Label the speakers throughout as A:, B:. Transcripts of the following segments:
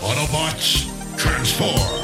A: Autobots, transform!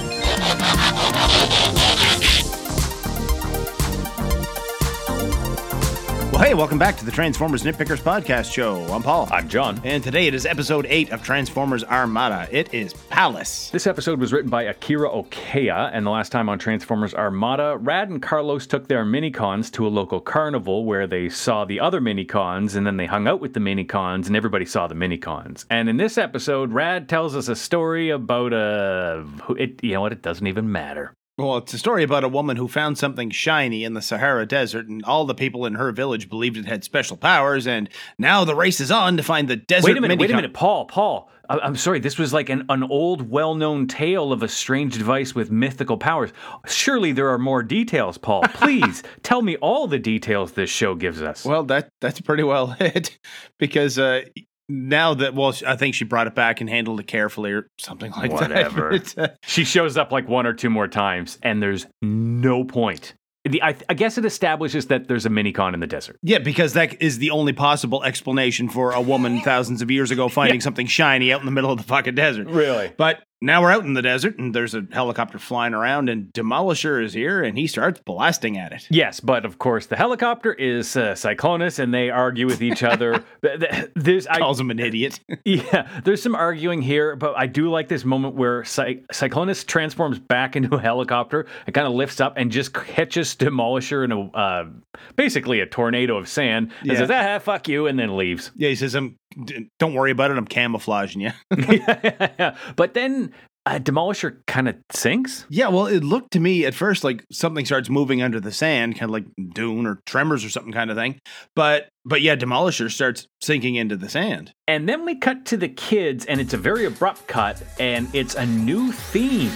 B: Hey, welcome back to the Transformers Nitpickers Podcast Show. I'm Paul.
C: I'm John.
B: And today it is episode 8 of Transformers Armada. It is Palace.
C: This episode was written by Akira Okeya, and the last time on Transformers Armada, Rad and Carlos took their minicons to a local carnival where they saw the other minicons, and then they hung out with the minicons, and everybody saw the minicons. And in this episode, Rad tells us a story about uh, a. It, you know what? It doesn't even matter.
B: Well, it's a story about a woman who found something shiny in the Sahara Desert, and all the people in her village believed it had special powers, and now the race is on to find the desert
C: Wait a minute, wait a minute, Paul, Paul. I- I'm sorry, this was like an, an old, well known tale of a strange device with mythical powers. Surely there are more details, Paul. Please tell me all the details this show gives us.
B: Well, that that's pretty well it, because uh, now that well, I think she brought it back and handled it carefully or something like
C: Whatever.
B: that. It's, uh,
C: she shows up like one or two more times, and there's no point. The, I, I guess it establishes that there's a minicon in the desert.
B: yeah, because that is the only possible explanation for a woman thousands of years ago finding something shiny out in the middle of the fucking desert.
C: Really?
B: But now we're out in the desert and there's a helicopter flying around and Demolisher is here and he starts blasting at it.
C: Yes, but of course the helicopter is uh, Cyclonus, and they argue with each other. Th- th- there's I,
B: Calls him an idiot.
C: Yeah, there's some arguing here, but I do like this moment where Cy- Cyclonus transforms back into a helicopter. It kind of lifts up and just catches Demolisher in a uh, basically a tornado of sand and
B: Yeah.
C: says, "Ah, fuck you," and then leaves.
B: yeah, he says, I'm, don't worry about it. I'm camouflaging you.
C: but then uh, Demolisher kind of sinks.
B: yeah, well, it looked to me at first like something starts moving under the sand, kind of like Dune or Tremors or something kind of thing. But, but yeah, Demolisher starts sinking into the sand.
C: And then we cut to the kids, and it's a very abrupt cut, and it's a new theme.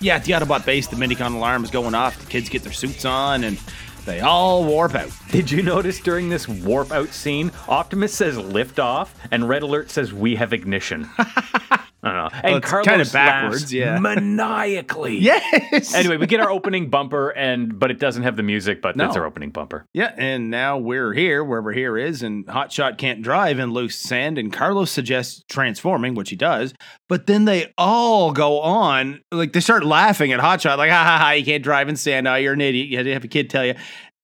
B: Yeah, at the Autobot base, the Minicon alarm is going off. The kids get their suits on and they all warp out.
C: Did you notice during this warp out scene, Optimus says lift off, and Red Alert says we have ignition? I don't know. And
B: it's
C: Carlos
B: kinda backwards,
C: laughs
B: yeah.
C: maniacally.
B: Yes.
C: Anyway, we get our opening bumper, and but it doesn't have the music, but that's our opening bumper.
B: Yeah, and now we're here, wherever here is, and Hotshot can't drive in loose sand, and Carlos suggests transforming, which he does, but then they all go on, like they start laughing at Hotshot, like, ha ha ha, you can't drive in sand, oh, you're an idiot, you had to have a kid tell you.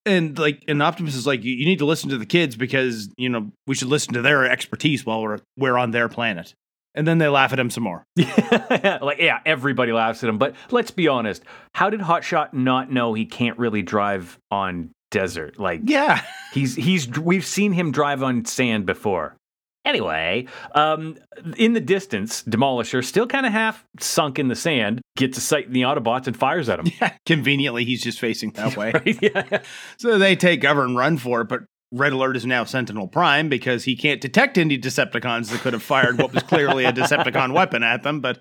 B: And like, and Optimus is like, you you need to listen to the kids because you know we should listen to their expertise while we're we're on their planet. And then they laugh at him some more.
C: like, yeah, everybody laughs at him. But let's be honest. How did Hotshot not know he can't really drive on desert? Like,
B: Yeah,
C: He's he's we've seen him drive on sand before. Anyway, um, in the distance, Demolisher, still kind of half sunk in the sand, gets a sight in the Autobots and fires at him.
B: conveniently he's just facing that way.
C: Right? Yeah.
B: So they take cover and run for it, but Red Alert is now Sentinel Prime because he can't detect any Decepticons that could have fired what was clearly a Decepticon weapon at them. But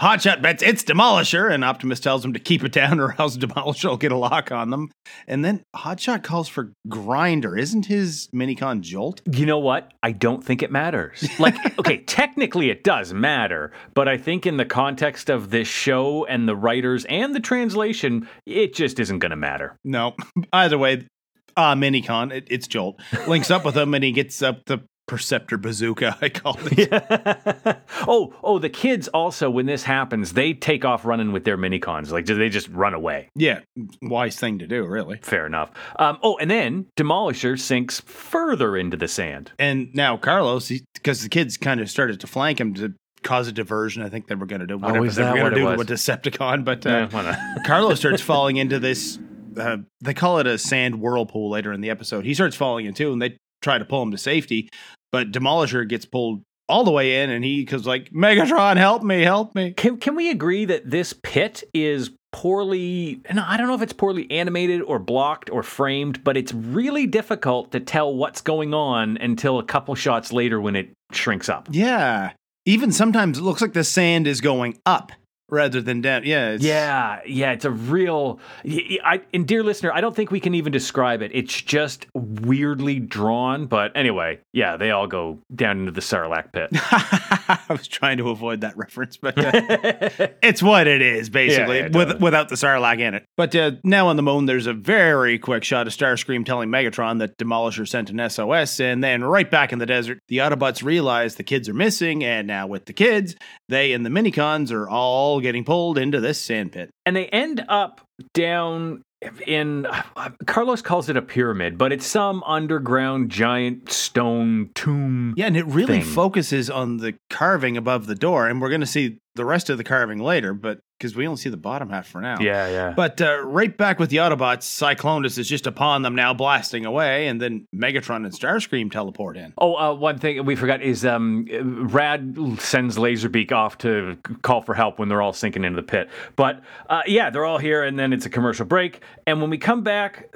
B: Hotshot bets it's Demolisher, and Optimus tells him to keep it down or else Demolisher will get a lock on them. And then Hotshot calls for Grinder. Isn't his Minicon Jolt?
C: You know what? I don't think it matters. Like, okay, technically it does matter, but I think in the context of this show and the writers and the translation, it just isn't going to matter.
B: No. Either way, uh, Minicon, it, it's Jolt, links up with him and he gets up the Perceptor Bazooka, I call it.
C: oh, oh, the kids also, when this happens, they take off running with their minicons. Like, do they just run away.
B: Yeah, wise thing to do, really.
C: Fair enough. Um, oh, and then Demolisher sinks further into the sand.
B: And now Carlos, because the kids kind of started to flank him to cause a diversion. I think they were going to do whatever
C: Oh,
B: they were going to do with Decepticon. But uh,
C: not?
B: Carlos starts falling into this. Uh, they call it a sand whirlpool later in the episode. He starts falling in too, and they try to pull him to safety. But Demolisher gets pulled all the way in, and he goes like, "Megatron, help me, help me!"
C: Can, can we agree that this pit is poorly, no, I don't know if it's poorly animated or blocked or framed, but it's really difficult to tell what's going on until a couple shots later when it shrinks up.
B: Yeah. Even sometimes it looks like the sand is going up. Rather than down. Yeah, it's,
C: Yeah, yeah, it's a real. I, and dear listener, I don't think we can even describe it. It's just weirdly drawn. But anyway, yeah, they all go down into the Sarlacc pit.
B: I was trying to avoid that reference, but uh, it's what it is basically,
C: Yeah, yeah,
B: with, without the Sarlacc in it. But uh, now on the moon, there's a very quick shot of Starscream telling Megatron that Demolisher sent an SOS, and then right back in the desert, the Autobots realize the kids are missing, and now with the kids, they and the Minicons are all getting pulled into this sand pit.
C: and they end up down in Carlos calls it a pyramid, but it's some underground giant stone tomb.
B: Yeah, and it really
C: Thing.
B: focuses on the carving above the door, and we're going to see the rest of the carving later, but because we only see the bottom half for now.
C: yeah, yeah.
B: But uh, right back with the Autobots, Cyclonus is just upon them now, blasting away, and then Megatron and Starscream teleport in.
C: Oh, uh, one thing we forgot is um, Rad sends Laserbeak off to call for help when they're all sinking into the pit. But uh, yeah, they're all here, and then it's a commercial break. And when we come back,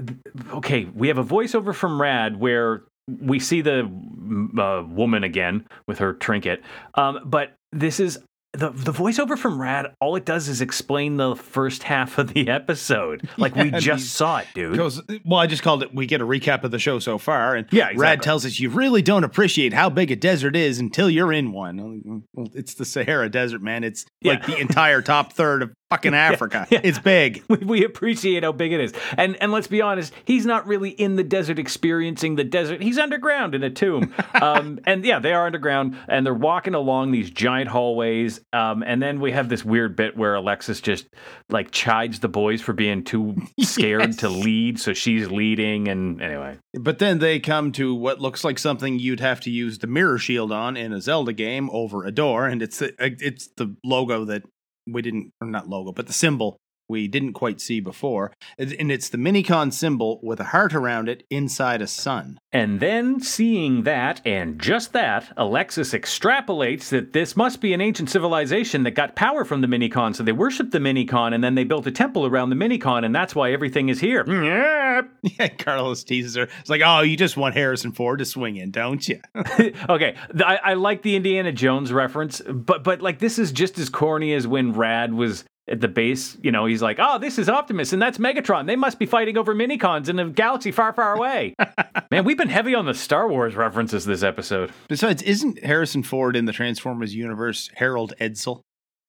C: okay, we have a voiceover from Rad where we see the mm, uh, woman again with her trinket. Um, but this is. The, the voiceover from Rad, all it does is explain the first half of the episode. Like we just saw it, dude.
B: Goes, well, I just called it. We get a recap of the show so far, and
C: Yeah,
B: Rad tells us you really don't appreciate how big a desert is until you're in one. Well, it's the Sahara Desert, man. It's like
C: Yeah.
B: the entire top third of fucking Africa.
C: yeah.
B: It's big.
C: we, we appreciate how big it is. And and let's be honest, he's not really in the desert experiencing the desert. He's underground in a tomb. Um, and yeah, they are underground and they're walking along these giant hallways. Um, and then we have this weird bit where Alexis just like chides the boys for being too scared
B: Yes.
C: to lead, so she's leading and anyway.
B: But then they come to what looks like something you'd have to use the mirror shield on in a Zelda game over a door, and it's it's the logo that we didn't, or not logo, but the symbol we didn't quite see before, and it's the Minicon symbol with a heart around it inside a sun.
C: And then, seeing that and just that, Alexis extrapolates that this must be an ancient civilization that got power from the Minicon. So they worshiped the Minicon and then they built a temple around the Minicon, and that's why everything is here. Mm, yep.
B: Yeah, Carlos teases her. It's like, oh, you just want Harrison Ford to swing in, don't you?
C: okay, I, I like the Indiana Jones reference, but but like this is just as corny as when Rad was at the base. You know, he's like, "Oh, this is Optimus, and that's Megatron. They must be fighting over minicons in a galaxy far, far away." Man, we've been heavy on the Star Wars references this episode.
B: Besides, isn't Harrison Ford in the Transformers universe Harold Edsel?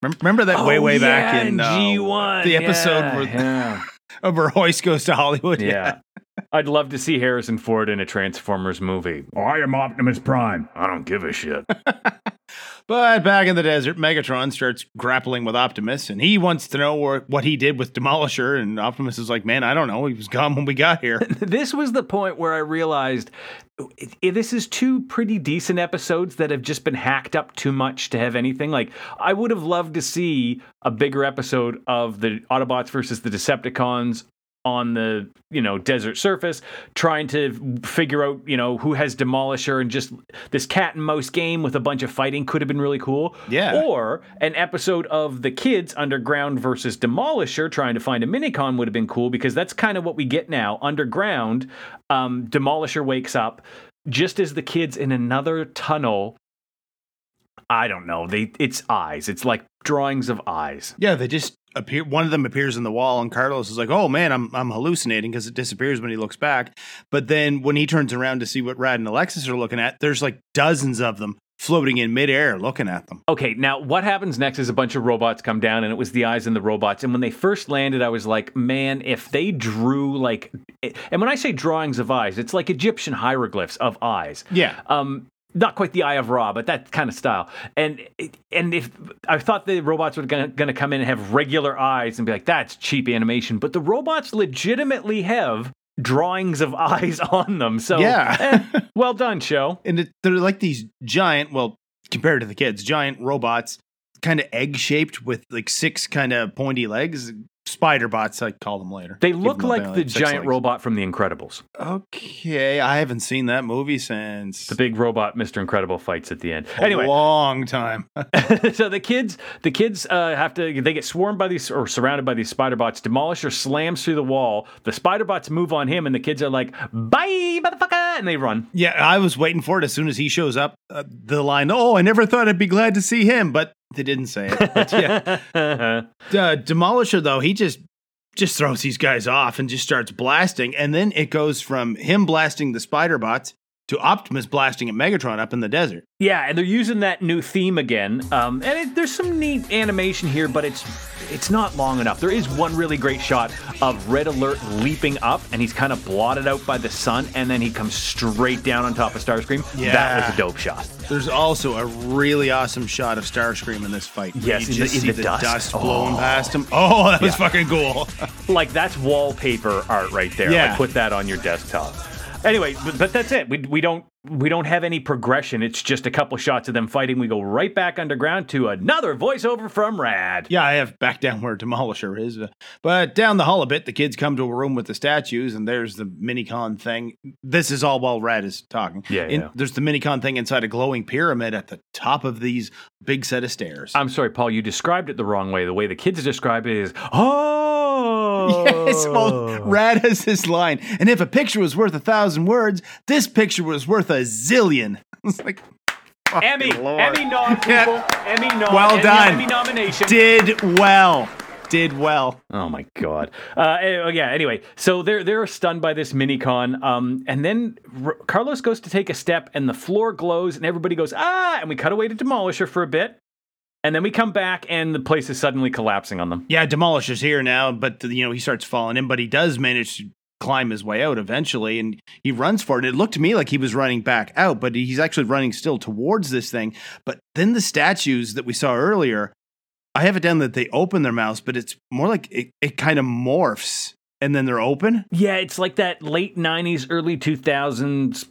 B: Remember, remember that way, way back
C: Oh,
B: in uh,
C: G1,
B: the episode
C: yeah,
B: where,
C: yeah.
B: where Hoist goes to Hollywood.
C: yeah. I'd love to see Harrison Ford in a Transformers movie.
A: I am Optimus Prime.
C: I don't give a shit.
B: But back in the desert, Megatron starts grappling with Optimus, and he wants to know what he did with Demolisher. And Optimus is like, "Man, I don't know. He was gone when we got here."
C: this was the point where I realized this is two pretty decent episodes that have just been hacked up too much to have anything. Like, I would have loved to see a bigger episode of the Autobots versus the Decepticons on the you know desert surface trying to figure out you know who has demolisher and just this cat and mouse game with a bunch of fighting could have been really cool.
B: Yeah.
C: or an episode of the kids underground versus demolisher trying to find a minicon would have been cool because that's kind of what we get now. Underground um, demolisher wakes up just as the kids in another tunnel. I don't know. They it's eyes. It's like drawings of eyes.
B: Yeah, they just appear. One of them appears in the wall, and Carlos is like, "Oh man, I'm I'm hallucinating because it disappears when he looks back." But then when he turns around to see what Rad and Alexis are looking at, there's like dozens of them floating in midair, looking at them.
C: Okay, now what happens next is a bunch of robots come down, and it was the eyes in the robots. And when they first landed, I was like, man, if they drew like, and when I say drawings of eyes, it's like Egyptian hieroglyphs of eyes.
B: Yeah.
C: Um, not quite the Eye of Ra, but that kind of style. And and if I thought the robots were gonna, gonna come in and have regular eyes and be like, that's cheap animation, but the robots legitimately have drawings of eyes on them. So
B: Yeah.
C: eh, well done, show.
B: and it, they're like these giant well compared to the kids giant robots kind of egg shaped with like six kind of pointy legs spider bots i call them later
C: They
B: Give
C: look like the giant
B: legs.
C: robot from The Incredibles.
B: okay i haven't seen that movie since
C: The big robot Mr. Incredible fights at the end.
B: a
C: Anyway,
B: long time
C: so the kids, the kids uh, have to. They get swarmed by these or surrounded by these spider bots. Demolisher slams through the wall. The spider bots move on him, and the kids are like, "Bye, motherfucker!" and they run.
B: yeah i was waiting for it as soon as he shows up uh, the line oh i never thought i'd be glad to see him but They didn't say it, but yeah. uh, Demolisher though, he just just throws these guys off and just starts blasting, and then it goes from him blasting the spider bots to Optimus blasting at Megatron up in the desert.
C: Yeah, and they're using that new theme again. Um, and it, there's some neat animation here, but it's it's not long enough. There is one really great shot of Red Alert leaping up, and he's kind of blotted out by the sun, and then he comes straight down on top of Starscream.
B: Yeah.
C: That was a dope shot.
B: There's also a really awesome shot of Starscream in this fight.
C: Yes,
B: you
C: in
B: just
C: the-
B: see
C: the dust.
B: blowing
C: Oh.
B: past him. Oh, that was
C: Yeah.
B: fucking cool.
C: Like that's wallpaper art right there.
B: Yeah.
C: Like put that on your desktop. Anyway, but, but that's it. We, we don't we don't have any progression. It's just a couple shots of them fighting. We go right back underground to another voiceover from Rad.
B: Yeah, I have back down where Demolisher is. Uh, But down the hall a bit, the kids come to a room with the statues, and there's the minicon thing. This is all while Rad is talking.
C: Yeah,
B: In-
C: yeah.
B: There's the minicon thing inside a glowing pyramid at the top of these big set of stairs.
C: I'm sorry, Paul. You described it the wrong way. The way the kids describe it is, oh,
B: Yes, well, Rad has this line, and if a picture was worth a thousand words, this picture was worth a zillion. It's like fucking
C: Emmy,
B: Lord.
C: Emmy nom, people,
B: Yeah.
C: Emmy nom,
B: Well
C: Emmy,
B: done.
C: Emmy nomination.
B: did well, did well.
C: Oh my god. Uh, eh, yeah. Anyway, so they're they're stunned by this minicon, um, and then R- Carlos goes to take a step, and the floor glows, and everybody goes ah, and we cut away to Demolisher for a bit, and then we come back, and the place is suddenly collapsing on them.
B: Yeah, Demolisher's here now, but you know he starts falling in, but he does manage to climb his way out eventually, and he runs for it. It looked to me like he was running back out, but he's actually running still towards this thing. But then the statues that we saw earlier, I have it down that they open their mouths, but it's more like it, it kind of morphs and then they're open.
C: Yeah, it's like that late '90s, early 2000s.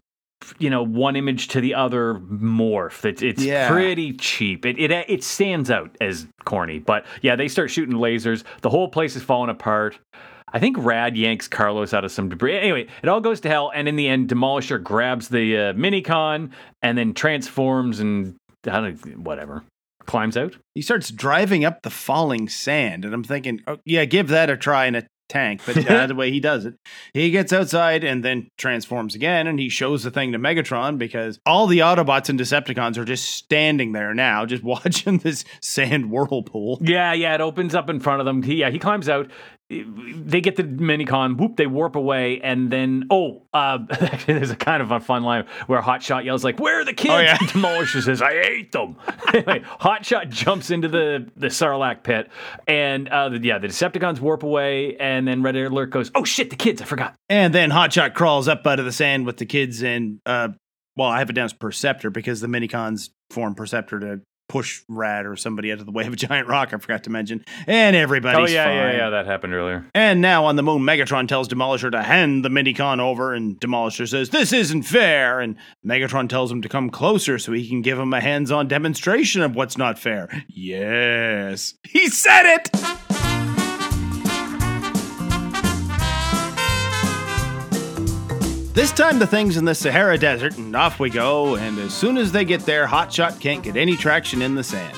C: You know, one image to the other morph. It's it's
B: Yeah.
C: pretty cheap. It, it it stands out as corny, but yeah, they start shooting lasers. The whole place is falling apart. I think Rad yanks Carlos out of some debris. Anyway, it all goes to hell, and in the end, Demolisher grabs the uh, minicon and then transforms and I don't whatever climbs out.
B: He starts driving up the falling sand, and I'm thinking, oh, yeah, give that a try in a tank. But uh, the way he does it, he gets outside and then transforms again, and he shows the thing to Megatron because all the Autobots and Decepticons are just standing there now, just watching this sand whirlpool.
C: Yeah, yeah, it opens up in front of them. He, yeah, he climbs out. They get the minicon, whoop, they warp away, and then oh, uh, there's a kind of a fun line where Hotshot yells like, "Where are the kids?"
B: Oh, yeah.
C: And Demolisher says, "I ate them." anyway, Hotshot jumps into the the Sarlacc pit, and uh, the, yeah, the Decepticons warp away, and then Red Alert goes, "Oh shit, the kids! I forgot."
B: And then Hotshot crawls up out of the sand with the kids and, uh, well, I have it down as Perceptor because the minicons form Perceptor to push Rad or somebody out of the way of a giant rock. I forgot to mention, and everybody's
C: oh yeah, yeah, yeah, that happened earlier.
B: And now on the moon, Megatron tells Demolisher to hand the minicon over, and Demolisher says, This isn't fair. And Megatron tells him to come closer so he can give him a hands on demonstration of what's not fair. Yes, he said it! This time the thing's in the Sahara Desert, and off we go. And as soon as they get there, Hotshot can't get any traction in the sand.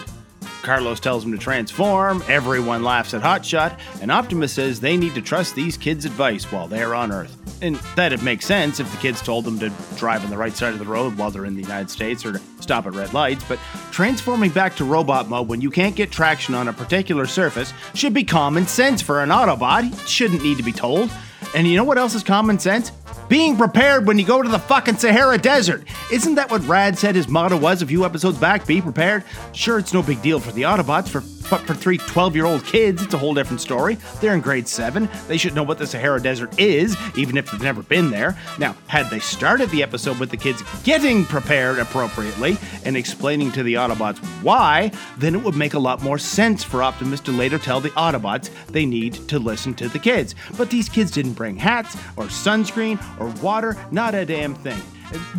B: Carlos tells him to transform, everyone laughs at Hotshot, and Optimus says they need to trust these kids' advice while they're on Earth. And that'd make sense if the kids told them to drive on the right side of the road while they're in the United States or to stop at red lights, but transforming back to robot mode when you can't get traction on a particular surface should be common sense for an Autobot. It shouldn't need to be told. And you know what else is common sense? Being prepared when you go to the fucking Sahara Desert. Isn't that what Rad said his motto was a few episodes back? Be prepared. Sure, it's no big deal for the Autobots, for but for three 12 year old kids, it's a whole different story. They're in grade 7. They should know what the Sahara Desert is, even if they've never been there. Now, had they started the episode with the kids getting prepared appropriately and explaining to the Autobots why, then it would make a lot more sense for Optimus to later tell the Autobots they need to listen to the kids. But these kids didn't bring hats or sunscreen or water, not a damn thing.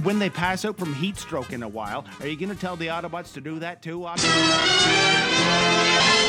B: When they pass out from heat stroke in a while, are you going to tell the Autobots to do that too,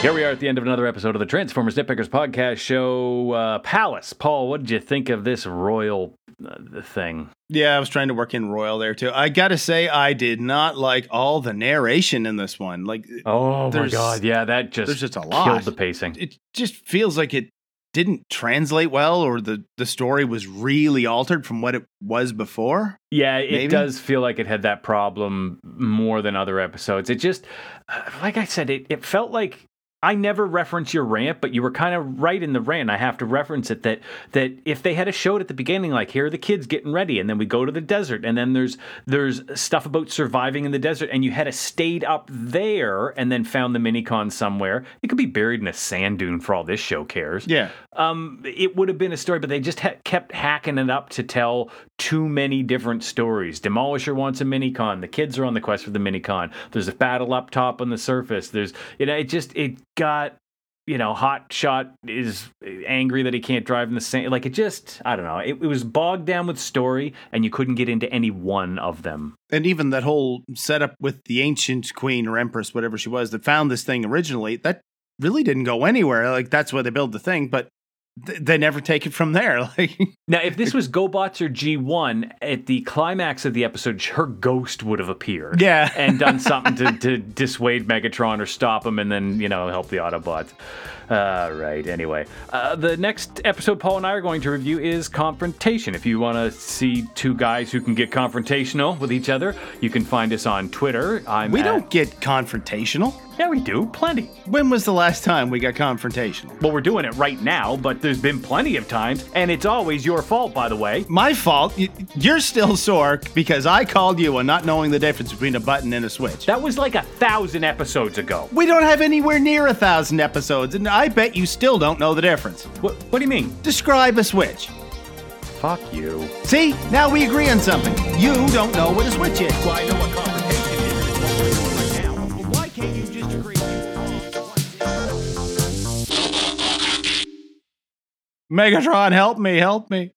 C: Here we are at the end of another episode of the Transformers Nitpickers podcast show. Uh, Palace, Paul, what did you think of this royal uh, thing?
B: Yeah, I was trying to work in Royal there too. I gotta say, I did not like all the narration in this one. Like,
C: Oh my
B: There's-
C: god, yeah, that just
B: there's just a lot.
C: killed the pacing.
B: it just feels like it didn't translate well or the the story was really altered from what it was before.
C: Yeah, it
B: Maybe?
C: does feel like it had that problem more than other episodes. It just, uh, like I said, it, it felt like I never reference your rant, but you were kind of right in the rant. I have to reference it that that if they had a show at the beginning, like here are the kids getting ready, and then we go to the desert, and then there's there's stuff about surviving in the desert, and you had a stayed up there and then found the minicon somewhere. It could be buried in a sand dune for all this show cares
B: Yeah.
C: um, it would have been a story, but they just ha- kept hacking it up to tell too many different stories. Demolisher wants a minicon. The kids are on the quest for the minicon. There's a battle up top on the surface. There's, you know, it just it got, you know, Hot Shot is angry that he can't drive in the same. Like it just, I don't know. It, it was bogged down with story, and you couldn't get into any one of them.
B: And even that whole setup with the ancient queen or empress, whatever she was, that found this thing originally, that really didn't go anywhere. Like that's where they build the thing, but they never take it from there. Like
C: Now, if this was GoBots or G1, at the climax of the episode, her ghost would have appeared.
B: Yeah.
C: and done something to, to dissuade Megatron or stop him and then, you know, help the Autobots. Uh, right, anyway. Uh, the next episode Paul and I are going to review is Confrontation. If you want to see two guys who can get confrontational with each other, you can find us on Twitter. I'm
B: we
C: at-
B: don't get confrontational.
C: Yeah, we do. Plenty.
B: When was the last time we got confrontational?
C: Well, we're doing it right now, but there's been plenty of times, and it's always your fault, by the way.
B: My fault. Y- You're still sore because I called you on not knowing the difference between a button and a switch.
C: That was like a thousand episodes ago.
B: We don't have anywhere near a thousand episodes, and I bet you still don't know the difference.
C: What, what do you mean?
B: Describe a switch.
C: Fuck you.
B: See, now we agree on something. You don't know what a switch is.
C: Well, I know what
B: Megatron, help me, help me.